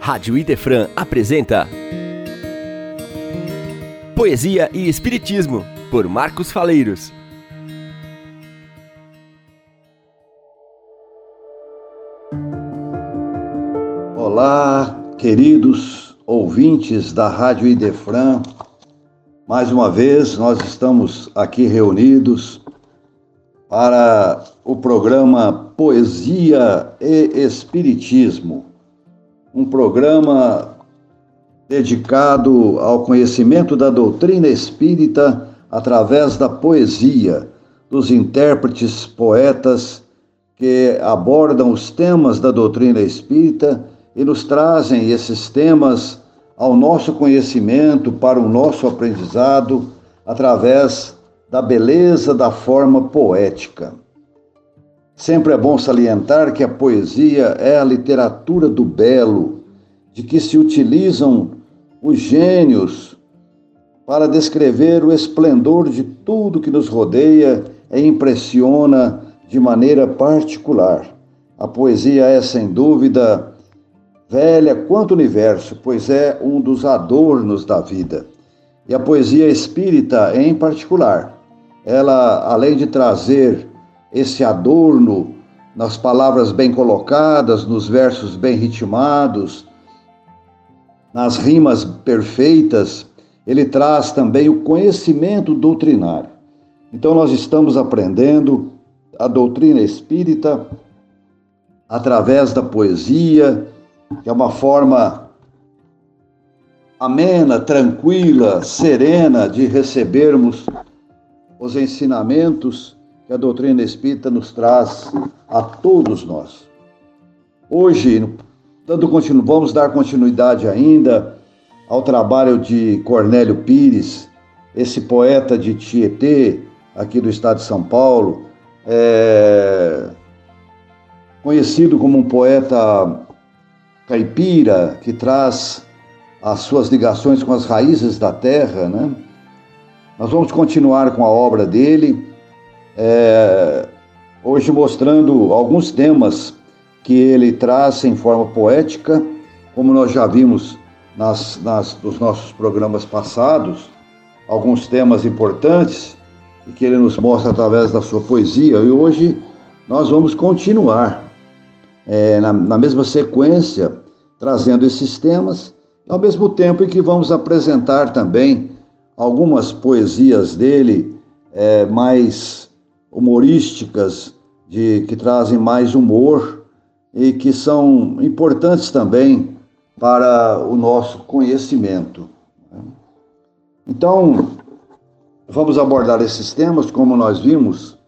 Rádio Idefran apresenta Poesia e Espiritismo, por Marcos Faleiros. Olá, queridos ouvintes da Rádio Idefran. Mais uma vez nós estamos aqui reunidos para o programa Poesia e Espiritismo, um programa dedicado ao conhecimento da doutrina espírita através da poesia, dos intérpretes poetas que abordam os temas da doutrina espírita e nos trazem esses temas ao nosso conhecimento, para o nosso aprendizado, através da beleza da forma poética. Sempre é bom salientar que a poesia é a literatura do belo, de que se utilizam os gênios para descrever o esplendor de tudo que nos rodeia e impressiona de maneira particular. A poesia é, sem dúvida, velha quanto o universo, pois é um dos adornos da vida. E a poesia espírita, em particular, ela, além de trazer esse adorno nas palavras bem colocadas, nos versos bem ritmados, nas rimas perfeitas, ele traz também o conhecimento doutrinário. Então, nós estamos aprendendo a doutrina espírita através da poesia, que é uma forma amena, tranquila, serena de recebermos os ensinamentos que a doutrina espírita nos traz a todos nós. Hoje, dando continu, vamos dar continuidade ainda ao trabalho de Cornélio Pires, esse poeta de Tietê, aqui do estado de São Paulo, é, conhecido como um poeta caipira, que traz as suas ligações com as raízes da terra, né? Nós vamos continuar com a obra dele é, hoje mostrando alguns temas que ele traz em forma poética, como nós já vimos nas, nas, nos nossos programas passados, alguns temas importantes e que ele nos mostra através da sua poesia. E hoje nós vamos continuar é, na, na mesma sequência, trazendo esses temas, ao mesmo tempo em que vamos apresentar também algumas poesias dele é, mais humorísticas de, que trazem mais humor e que são importantes também para o nosso conhecimento. Então, vamos abordar esses temas como nós vimos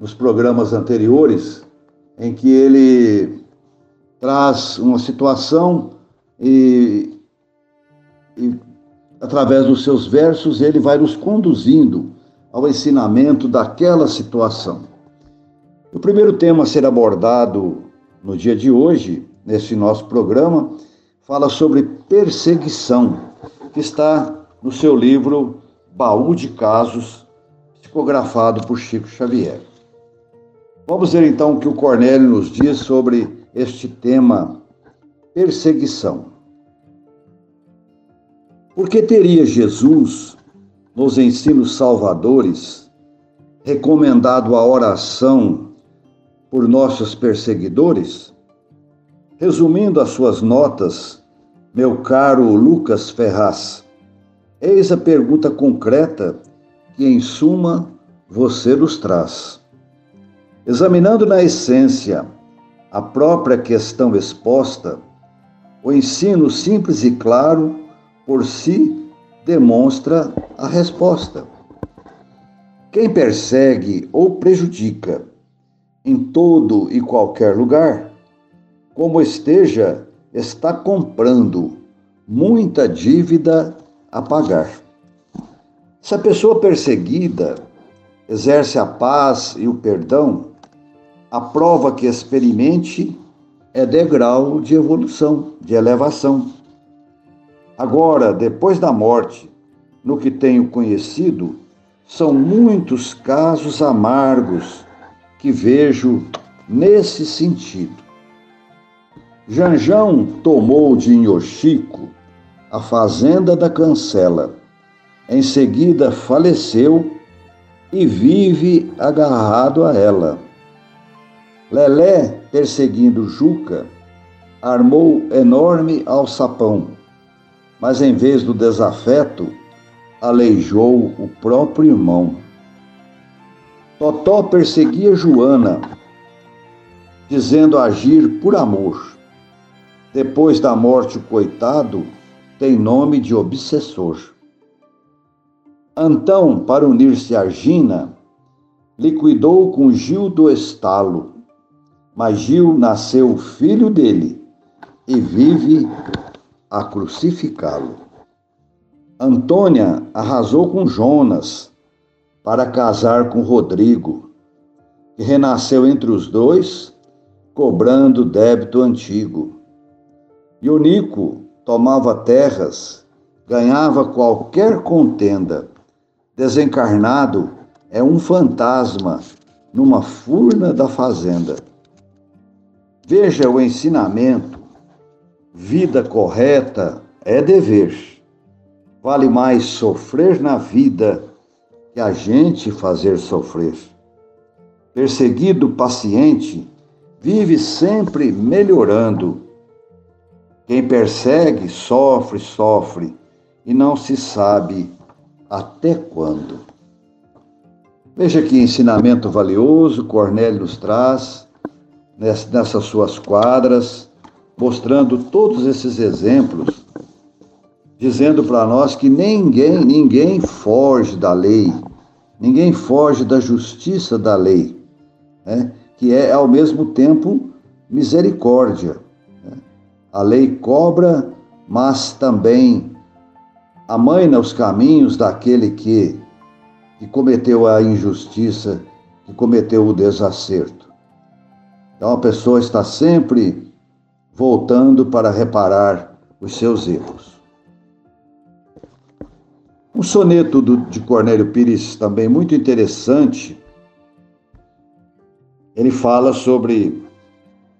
nos programas anteriores, em que ele traz uma situação e, e através dos seus versos ele vai nos conduzindo ao ensinamento daquela situação. O primeiro tema a ser abordado no dia de hoje, nesse nosso programa, fala sobre perseguição, que está no seu livro Baú de Casos, psicografado por Chico Xavier. Vamos ver então o que o Cornélio nos diz sobre este tema, perseguição. Por que teria Jesus nos ensinos salvadores, recomendado a oração por nossos perseguidores? Resumindo as suas notas, meu caro Lucas Ferraz, eis a pergunta concreta que, em suma, você nos traz. Examinando na essência a própria questão exposta, o ensino simples e claro por si demonstra a resposta. Quem persegue ou prejudica em todo e qualquer lugar, como esteja, está comprando muita dívida a pagar. Se a pessoa perseguida exerce a paz e o perdão, a prova que experimente é degrau de evolução, de elevação. Agora, depois da morte, no que tenho conhecido, são muitos casos amargos que vejo nesse sentido. Janjão tomou de Inhochico a fazenda da Cancela. Em seguida faleceu e vive agarrado a ela. Lelé, perseguindo Juca, armou enorme alçapão, mas em vez do desafeto, aleijou o próprio irmão. Totó perseguia Joana, dizendo agir por amor. Depois da morte, o coitado tem nome de obsessor. Antão, para unir-se a Gina, liquidou com Gil do Estalo, mas Gil nasceu filho dele e vive a crucificá-lo. Antônia arrasou com Jonas para casar com Rodrigo, que renasceu entre os dois, cobrando débito antigo. Ionico tomava terras, ganhava qualquer contenda. Desencarnado é um fantasma numa furna da fazenda. Veja o ensinamento. Vida correta é dever. Vale mais sofrer na vida que a gente fazer sofrer. Perseguido paciente vive sempre melhorando quem persegue, sofre, sofre, e não se sabe até quando. Veja que ensinamento valioso Cornélio nos traz nessas suas quadras, mostrando todos esses exemplos, dizendo para nós que ninguém, ninguém foge da lei, ninguém foge da justiça da lei, né? que é ao mesmo tempo misericórdia. A lei cobra, mas também amaina os caminhos daquele que, que cometeu a injustiça, que cometeu o desacerto. Então a pessoa está sempre voltando para reparar os seus erros. Um soneto do, de Cornélio Pires também muito interessante. Ele fala sobre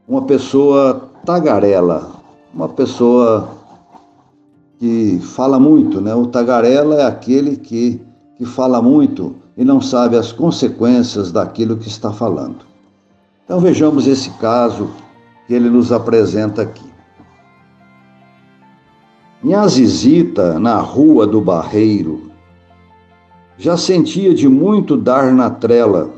uma pessoa tagarela, uma pessoa que fala muito, né? O tagarela é aquele que, que fala muito e não sabe as consequências daquilo que está falando. Então vejamos esse caso que ele nos apresenta aqui. Minha Zizita, na rua do Barreiro, já sentia de muito dar na trela,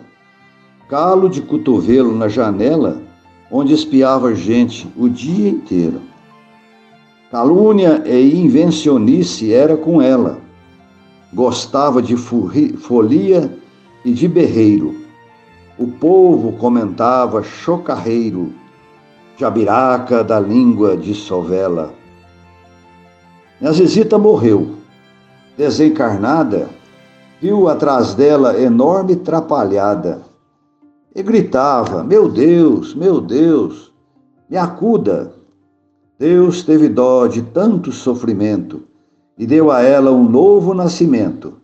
calo de cotovelo na janela, onde espiava gente o dia inteiro. Calúnia e invencionice era com ela. Gostava de folia e de berreiro. O povo comentava chocarreiro, jabiraca da língua de sovela. Minha Zizita morreu. Desencarnada, viu atrás dela enorme trapalhada e gritava: Meu Deus, meu Deus, me acuda, Deus teve dó de tanto sofrimento e deu a ela um novo nascimento.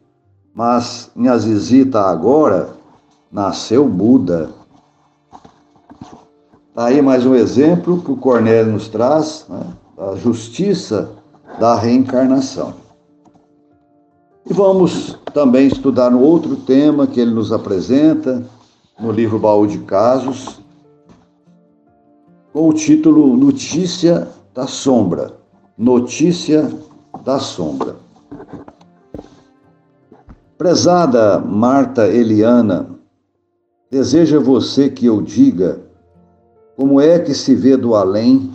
Mas minha Zizita agora nasceu muda. Tá aí mais um exemplo que o Cornélio nos traz, né, da justiça da reencarnação. E vamos também estudar um outro tema que ele nos apresenta no livro Baú de Casos, com o título Notícia da sombra. Notícia da sombra. Prezada Marta Eliana, deseja você que eu diga como é que se vê do além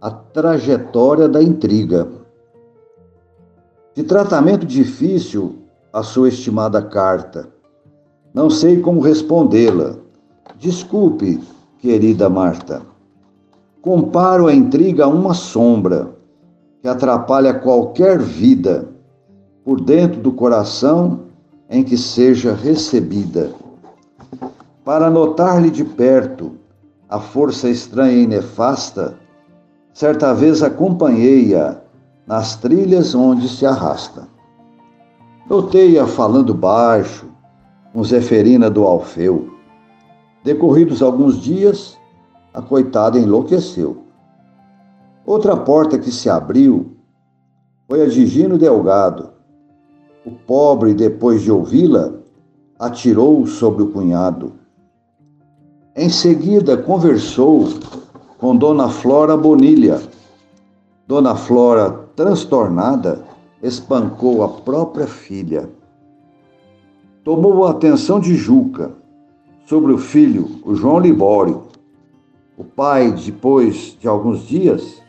a trajetória da intriga. De tratamento difícil a sua estimada carta. Não sei como respondê-la. Desculpe, querida Marta. Comparo a intriga a uma sombra que atrapalha qualquer vida por dentro do coração em que seja recebida. Para notar-lhe de perto a força estranha e nefasta, certa vez acompanhei-a nas trilhas onde se arrasta. Notei-a falando baixo, com Zeferina do Alfeu. Decorridos alguns dias, a coitada enlouqueceu. Outra porta que se abriu foi a de Gino Delgado. O pobre, depois de ouvi-la, atirou sobre o cunhado. Em seguida, conversou com Dona Flora Bonilha. Dona Flora, transtornada, espancou a própria filha. Tomou a atenção de Juca sobre o filho, o João Libório. O pai, depois de alguns dias,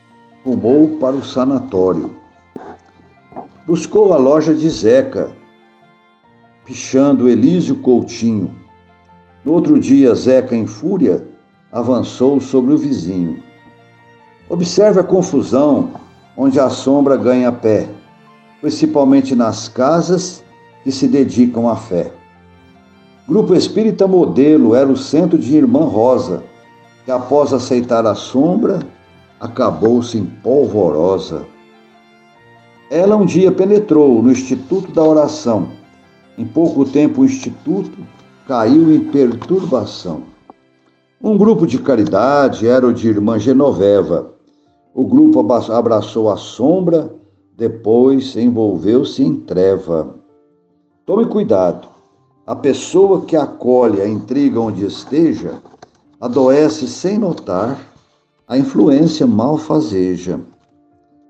rumou para o sanatório. Buscou a loja de Zeca, pichando Elísio Coutinho. No outro dia, Zeca, em fúria, avançou sobre o vizinho. Observe a confusão onde a sombra ganha pé, principalmente nas casas que se dedicam à fé. Grupo Espírita Modelo era o centro de Irmã Rosa, que após aceitar a sombra, acabou-se em polvorosa. Ela um dia penetrou no Instituto da Oração. Em pouco tempo, o Instituto caiu em perturbação. Um grupo de caridade era o de Irmã Genoveva. O grupo abraçou a sombra, depois envolveu-se em treva. Tome cuidado. A pessoa que acolhe a intriga onde esteja adoece sem notar a influência malfazeja.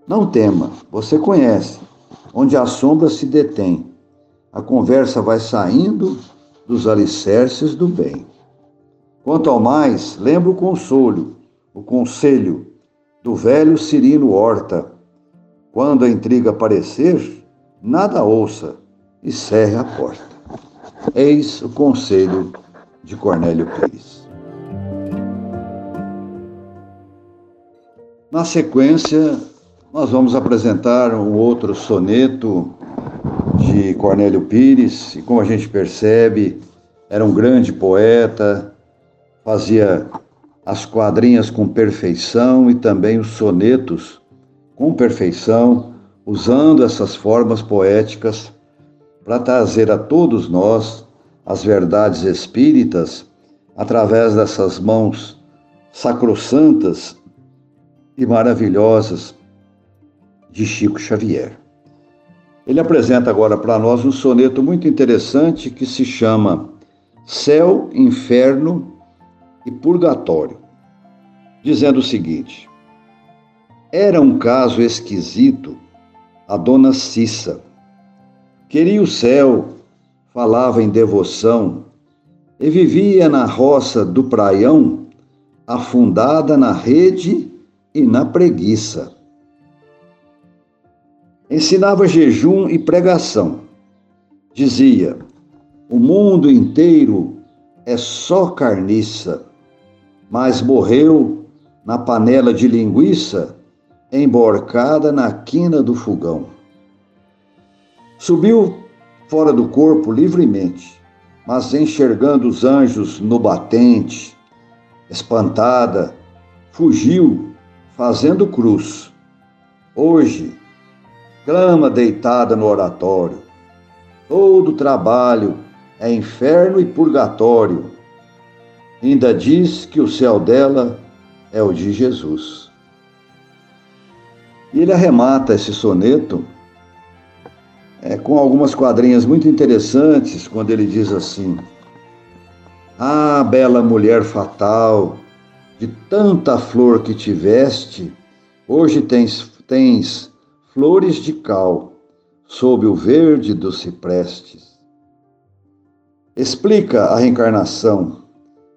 Não tema, você conhece. Onde a sombra se detém, a conversa vai saindo dos alicerces do bem. Quanto ao mais, lembra o consolo, o conselho do velho Cirino Horta. Quando a intriga aparecer, nada ouça e cerre a porta. Eis o conselho de Cornélio Pires. Na sequência, nós vamos apresentar um outro soneto de Cornélio Pires, e como a gente percebe, era um grande poeta, fazia as quadrinhas com perfeição e também os sonetos com perfeição, usando essas formas poéticas para trazer a todos nós as verdades espíritas através dessas mãos sacrossantas e maravilhosas de Chico Xavier. Ele apresenta agora para nós um soneto muito interessante que se chama Céu, Inferno e Purgatório, dizendo o seguinte: Era um caso esquisito a dona Cissa. Queria o céu, falava em devoção e vivia na roça do praião, afundada na rede e na preguiça. Ensinava jejum e pregação. Dizia: o mundo inteiro é só carniça, mas morreu na panela de linguiça, emborcada na quina do fogão. Subiu fora do corpo livremente, mas enxergando os anjos no batente, espantada, fugiu, fazendo cruz. Hoje, clama deitada no oratório. Todo trabalho é inferno e purgatório. Ainda diz que o céu dela é o de Jesus. E ele arremata esse soneto é, com algumas quadrinhas muito interessantes, quando ele diz assim: Ah, bela mulher fatal, de tanta flor que tiveste, hoje tens, tens flores de cal sob o verde dos ciprestes. Explica a reencarnação.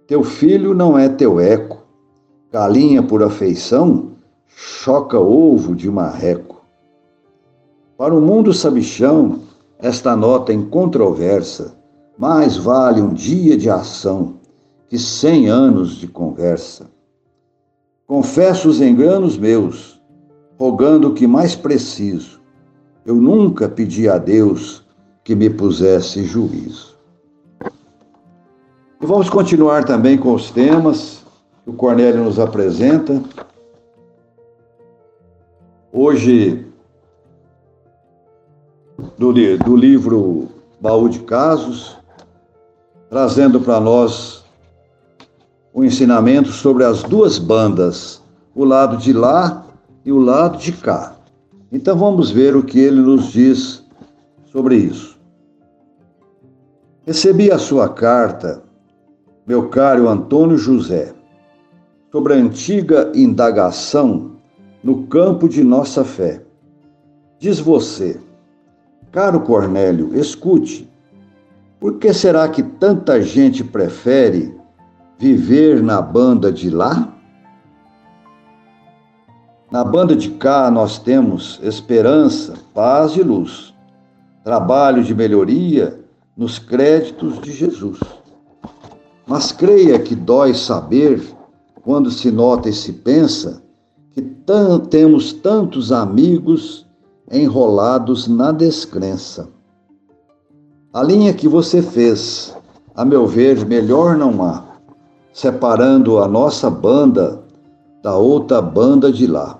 Teu filho não é teu eco. Galinha por afeição choca ovo de marreco. Para o mundo sabichão, esta nota incontroversa mais vale um dia de ação que cem anos de conversa. Confesso os enganos meus, rogando o que mais preciso. Eu nunca pedi a Deus que me pusesse juízo. E vamos continuar também com os temas que o Cornélio nos apresenta. Hoje, do, do livro Baú de Casos, trazendo para nós o um ensinamento sobre as duas bandas, o lado de lá e o lado de cá. Então vamos ver o que ele nos diz sobre isso. Recebi a sua carta, meu caro Antônio José, sobre a antiga indagação no campo de nossa fé. Diz você, caro Cornélio, escute, por que será que tanta gente prefere viver na banda de lá? Na banda de cá nós temos esperança, paz e luz, trabalho de melhoria nos créditos de Jesus. Mas creia que dói saber, quando se nota e se pensa, que temos tantos amigos enrolados na descrença. A linha que você fez, a meu ver, melhor não há, separando a nossa banda da outra banda de lá.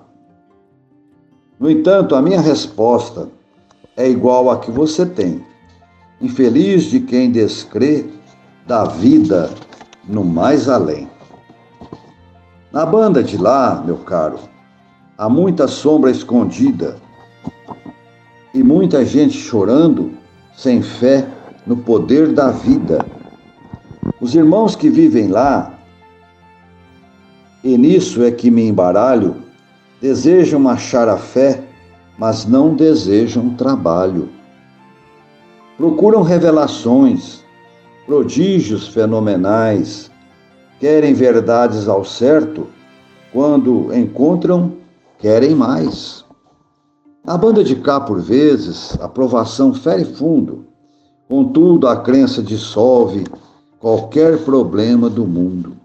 No entanto, a minha resposta é igual à que você tem. Infeliz de quem descrê da vida no mais além. Na banda de lá, meu caro, há muita sombra escondida e muita gente chorando sem fé no poder da vida. Os irmãos que vivem lá, e nisso é que me embaralho, desejam achar a fé, mas não desejam trabalho. Procuram revelações, prodígios fenomenais, querem verdades ao certo, quando encontram, querem mais. A banda de cá, por vezes, a provação fere fundo, contudo, a crença dissolve qualquer problema do mundo.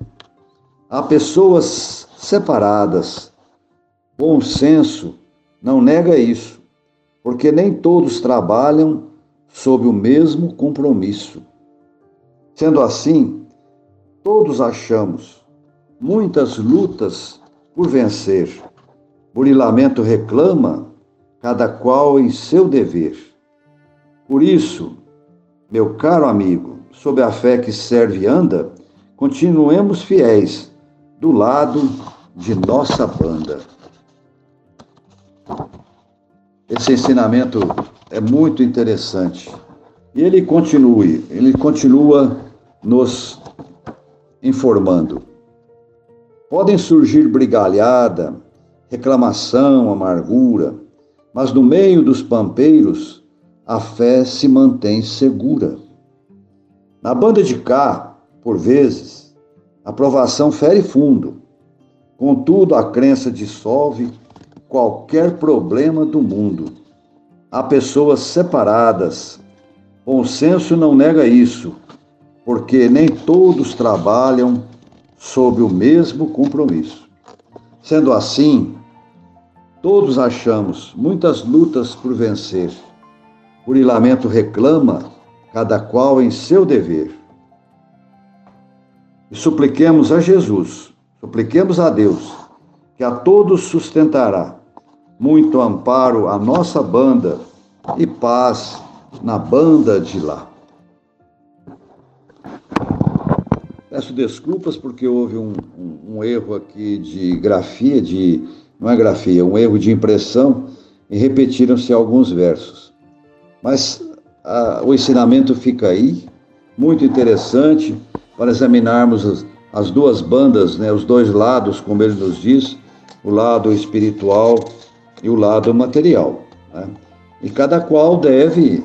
Há pessoas separadas. Bom senso não nega isso, porque nem todos trabalham sob o mesmo compromisso. Sendo assim, todos achamos muitas lutas por vencer. Burilamento reclama, cada qual em seu dever. Por isso, meu caro amigo, sob a fé que serve e anda, continuemos fiéis do lado de nossa banda. Esse ensinamento é muito interessante. E ele continue, ele continua nos informando. Podem surgir brigalhada, reclamação, amargura, mas no meio dos pampeiros a fé se mantém segura. Na banda de cá, por vezes, a provação fere fundo. Contudo, a crença dissolve qualquer problema do mundo. Há pessoas separadas. Bom senso não nega isso, porque nem todos trabalham sob o mesmo compromisso. Sendo assim, todos achamos muitas lutas por vencer. O lamento reclama, cada qual em seu dever. E supliquemos a Jesus, supliquemos a Deus, que a todos sustentará muito amparo à nossa banda e paz na banda de lá. Peço desculpas porque houve um, um, um, erro aqui de grafia, de não é grafia, um erro de impressão e repetiram-se alguns versos. Mas a, o ensinamento fica aí, muito interessante para examinarmos as, as duas bandas, né, os dois lados, como ele nos diz, o lado espiritual e o lado material. Né? E cada qual deve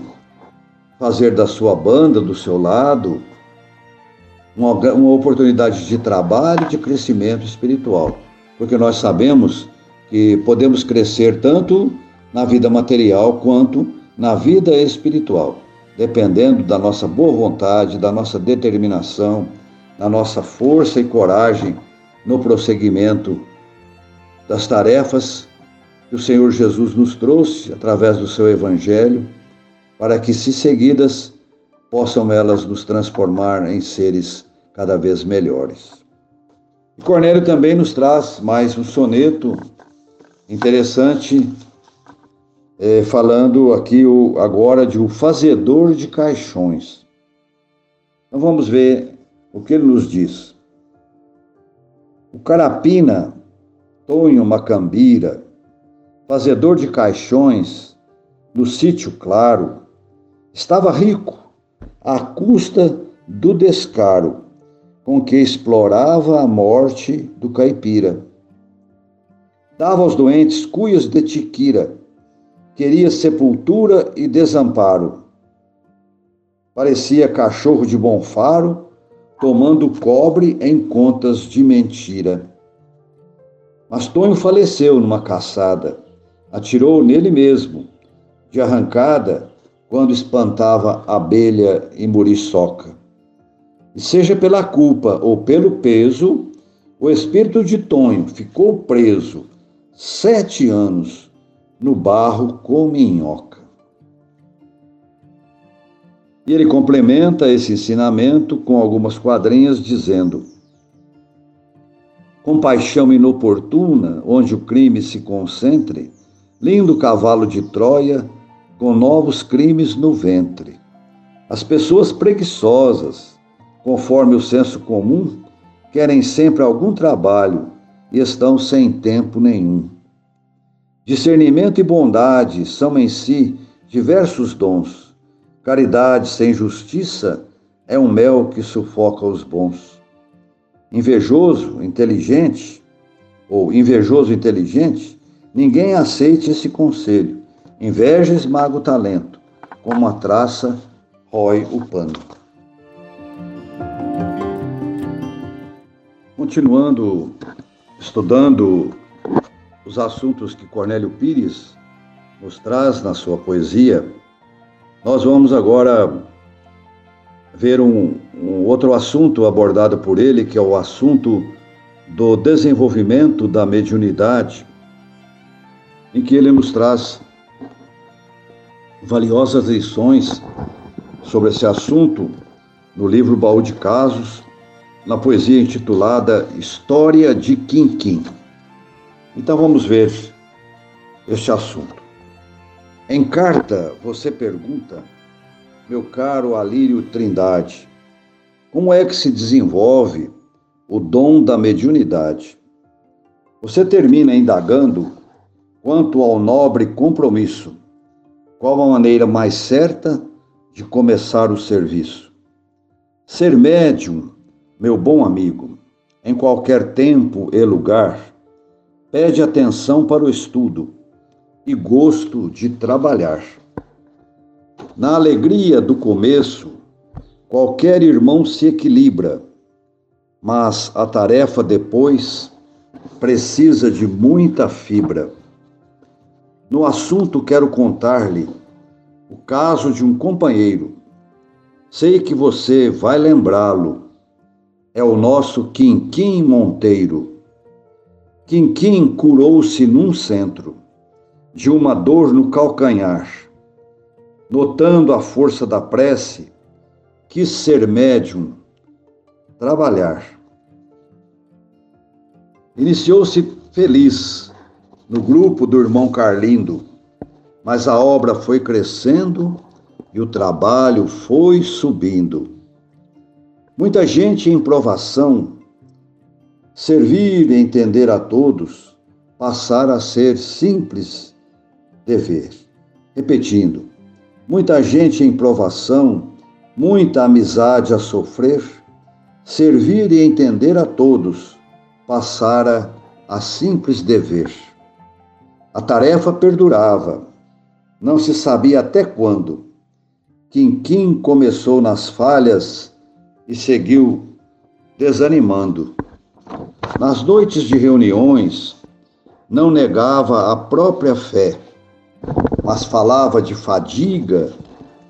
fazer da sua banda, do seu lado, uma, uma oportunidade de trabalho e de crescimento espiritual. Porque nós sabemos que podemos crescer tanto na vida material quanto na vida espiritual, dependendo da nossa boa vontade, da nossa determinação, da nossa força e coragem no prosseguimento das tarefas que o Senhor Jesus nos trouxe através do seu Evangelho, para que, se seguidas, possam elas nos transformar em seres cada vez melhores. Cornélio também nos traz mais um soneto interessante, é, falando aqui o, agora de o fazedor de caixões. Então vamos ver o que ele nos diz. O carapina, Tonho Macambira, fazedor de caixões, no sítio claro, estava rico, à custa do descaro com que explorava a morte do caipira. Dava aos doentes cuias de tiquira, queria sepultura e desamparo. Parecia cachorro de bom faro, tomando cobre em contas de mentira. Mas Tonho faleceu numa caçada, atirou nele mesmo, de arrancada, quando espantava abelha e muriçoca. E seja pela culpa ou pelo peso, o espírito de Tonho ficou preso sete anos no barro com minhoca. E ele complementa esse ensinamento com algumas quadrinhas dizendo: Compaixão inoportuna, onde o crime se concentre, lindo cavalo de Troia, com novos crimes no ventre. As pessoas preguiçosas, conforme o senso comum, querem sempre algum trabalho e estão sem tempo nenhum. Discernimento e bondade são em si diversos dons. Caridade sem justiça é um mel que sufoca os bons. Invejoso, inteligente, ou invejoso inteligente, ninguém aceite esse conselho. Inveja esmaga o talento, como a traça rói o pano. Continuando estudando os assuntos que Cornélio Pires nos traz na sua poesia, nós vamos agora ver um, um, outro assunto abordado por ele, que é o assunto do desenvolvimento da mediunidade, em que ele nos traz valiosas lições sobre esse assunto no livro Baú de Casos, na poesia intitulada História de Quinquim. Então vamos ver este assunto. Em carta, você pergunta, meu caro Alírio Trindade, como é que se desenvolve o dom da mediunidade? Você termina indagando quanto ao nobre compromisso. Qual a maneira mais certa de começar o serviço? Ser médium, meu bom amigo, em qualquer tempo e lugar, pede atenção para o estudo e gosto de trabalhar. Na alegria do começo, qualquer irmão se equilibra, mas a tarefa depois precisa de muita fibra. No assunto, quero contar-lhe o caso de um companheiro. Sei que você vai lembrá-lo. É o nosso Quinquim Monteiro Quinquim curou-se num centro, de uma dor no calcanhar. Notando a força da prece, quis ser médium, trabalhar. Iniciou-se feliz no grupo do irmão Carlindo, mas a obra foi crescendo e o trabalho foi subindo. Muita gente em provação Servir e entender a todos passar a ser simples dever. Repetindo, muita gente em provação, muita amizade a sofrer, servir e entender a todos passara a simples dever. A tarefa perdurava, não se sabia até quando. Quinquim começou nas falhas e seguiu desanimando. Nas noites de reuniões, não negava a própria fé, mas falava de fadiga,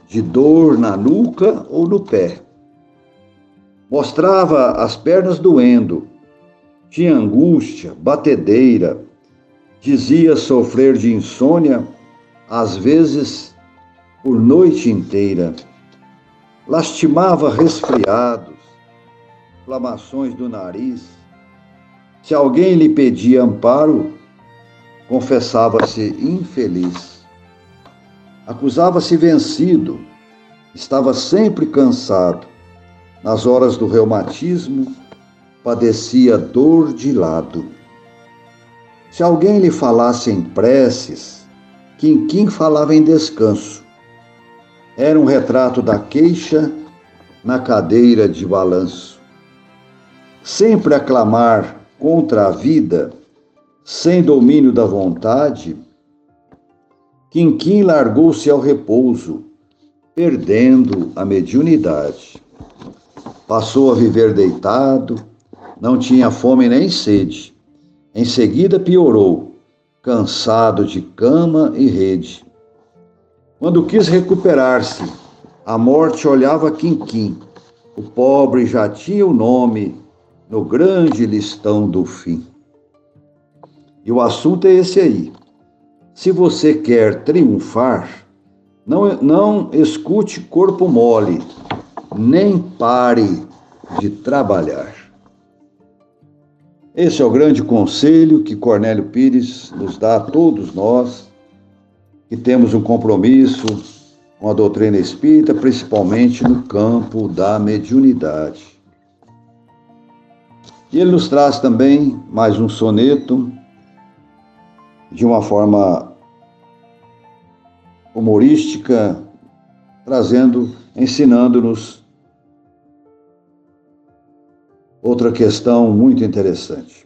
de dor na nuca ou no pé. Mostrava as pernas doendo, tinha angústia, batedeira, dizia sofrer de insônia, às vezes por noite inteira. Lastimava resfriados, inflamações do nariz, se alguém lhe pedia amparo, confessava-se infeliz. Acusava-se vencido, estava sempre cansado. Nas horas do reumatismo, padecia dor de lado. Se alguém lhe falasse em preces, Quinquim falava em descanso. Era um retrato da queixa na cadeira de balanço. Sempre a clamar contra a vida, sem domínio da vontade, Quinquim largou-se ao repouso, perdendo a mediunidade. Passou a viver deitado, não tinha fome nem sede. Em seguida piorou, cansado de cama e rede. Quando quis recuperar-se, a morte olhava Quinquim. O pobre já tinha o nome no grande listão do fim. E o assunto é esse aí. Se você quer triunfar, não, não escute corpo mole, nem pare de trabalhar. Esse é o grande conselho que Cornélio Pires nos dá a todos nós que temos um compromisso com a doutrina espírita, principalmente no campo da mediunidade. E ele nos traz também mais um soneto de uma forma humorística, trazendo, ensinando-nos outra questão muito interessante.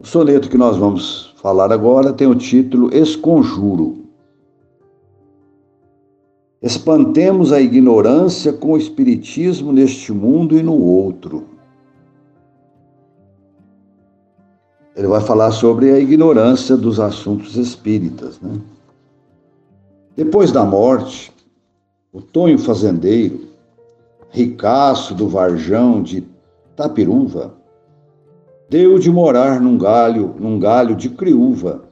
O soneto que nós vamos falar agora tem o título Esconjuro. Espantemos a ignorância com o espiritismo neste mundo e no outro. Ele vai falar sobre a ignorância dos assuntos espíritas, né? Depois da morte, o Tonho Fazendeiro, ricaço do Varjão de Tapiruva, deu de morar num galho, num galho de criúva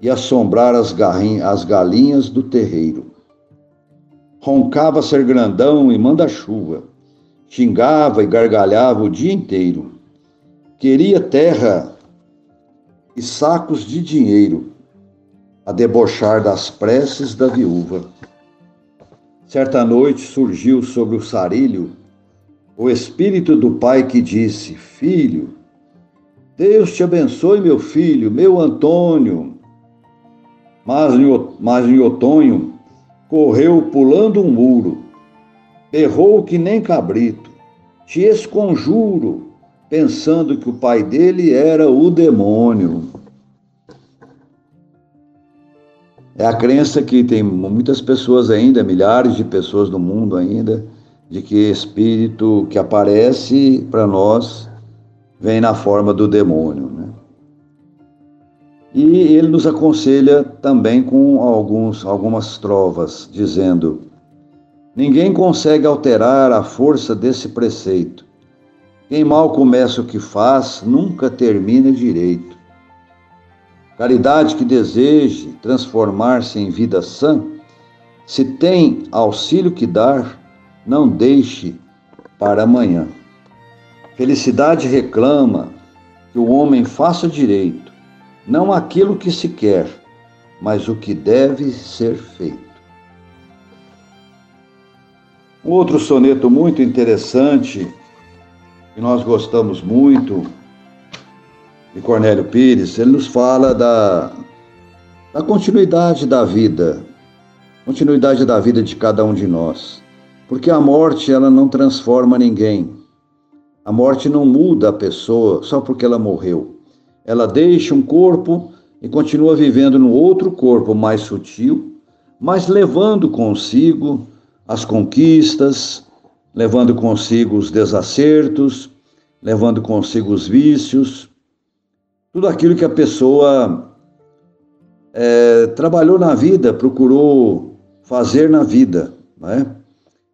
e assombrar as, as galinhas do terreiro. Roncava ser grandão e manda-chuva, xingava e gargalhava o dia inteiro. Queria terra e sacos de dinheiro, a debochar das preces da viúva. Certa noite surgiu sobre o sarilho o espírito do pai que disse: Filho, Deus te abençoe, meu filho, meu Antônio. Mas, mas em outono correu pulando um muro, berrou que nem cabrito. Te esconjuro, pensando que o pai dele era o demônio. É a crença que tem muitas pessoas ainda, milhares de pessoas no mundo ainda, de que espírito que aparece para nós vem na forma do demônio. Né? E ele nos aconselha também com alguns, algumas trovas, dizendo: Ninguém consegue alterar a força desse preceito. Quem mal começa o que faz, nunca termina direito. Caridade que deseje transformar-se em vida sã, se tem auxílio que dar, não deixe para amanhã. Felicidade reclama que o homem faça direito, não aquilo que se quer, mas o que deve ser feito. Um outro soneto muito interessante que nós gostamos muito, de Cornélio Pires, ele nos fala da, da continuidade da vida, continuidade da vida de cada um de nós. Porque a morte, ela não transforma ninguém. A morte não muda a pessoa só porque ela morreu. Ela deixa um corpo e continua vivendo no outro corpo mais sutil, mas levando consigo as conquistas, levando consigo os desacertos, levando consigo os vícios, tudo aquilo que a pessoa é, trabalhou na vida, procurou fazer na vida. Né?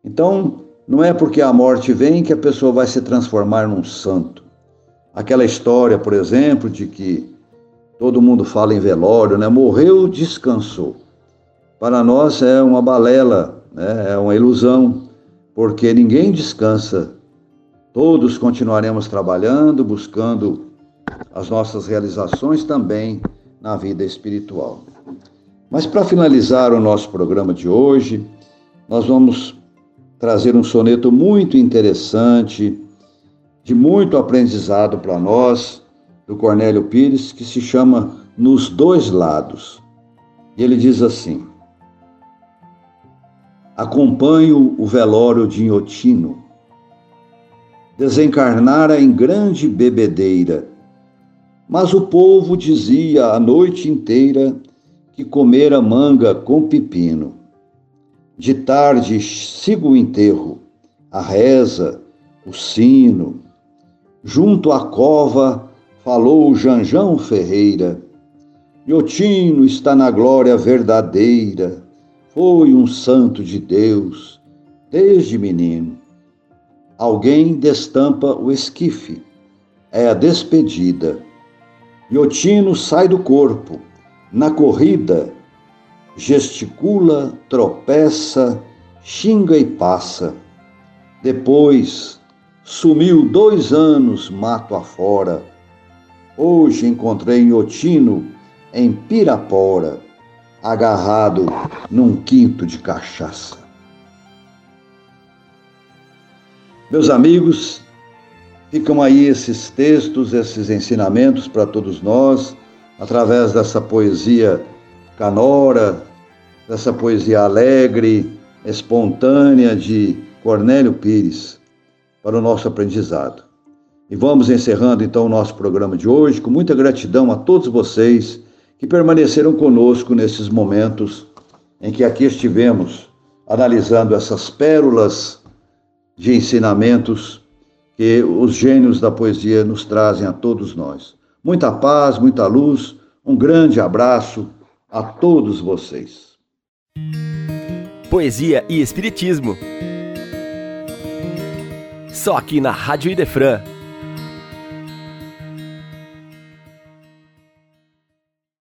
Então, não é porque a morte vem que a pessoa vai se transformar num santo. Aquela história, por exemplo, de que todo mundo fala em velório, né? Morreu, descansou. Para nós é uma balela, né? é uma ilusão, porque ninguém descansa. Todos continuaremos trabalhando, buscando as nossas realizações também na vida espiritual. Mas para finalizar o nosso programa de hoje, nós vamos trazer um soneto muito interessante, de muito aprendizado para nós, do Cornélio Pires que se chama Nos Dois Lados. E ele diz assim: Acompanho o velório de Inhotino. Desencarnara em grande bebedeira, mas o povo dizia a noite inteira que comera manga com pepino. De tarde sigo o enterro, a reza, o sino. Junto à cova falou Janjão Ferreira. Iotino está na glória verdadeira, foi um santo de Deus desde menino. Alguém destampa o esquife, é a despedida. Iotino sai do corpo, na corrida, gesticula, tropeça, xinga e passa. Depois, sumiu dois anos mato afora. Hoje encontrei Iotino em Pirapora, agarrado num quinto de cachaça. Meus amigos, ficam aí esses textos, esses ensinamentos para todos nós através dessa poesia canora, dessa poesia alegre, espontânea de Cornélio Pires, para o nosso aprendizado. E vamos encerrando então o nosso programa de hoje com muita gratidão a todos vocês que permaneceram conosco nesses momentos em que aqui estivemos analisando essas pérolas de ensinamentos que os gênios da poesia nos trazem a todos nós. Muita paz, muita luz. Um grande abraço a todos vocês. Poesia e Espiritismo. Só aqui na Rádio Idefran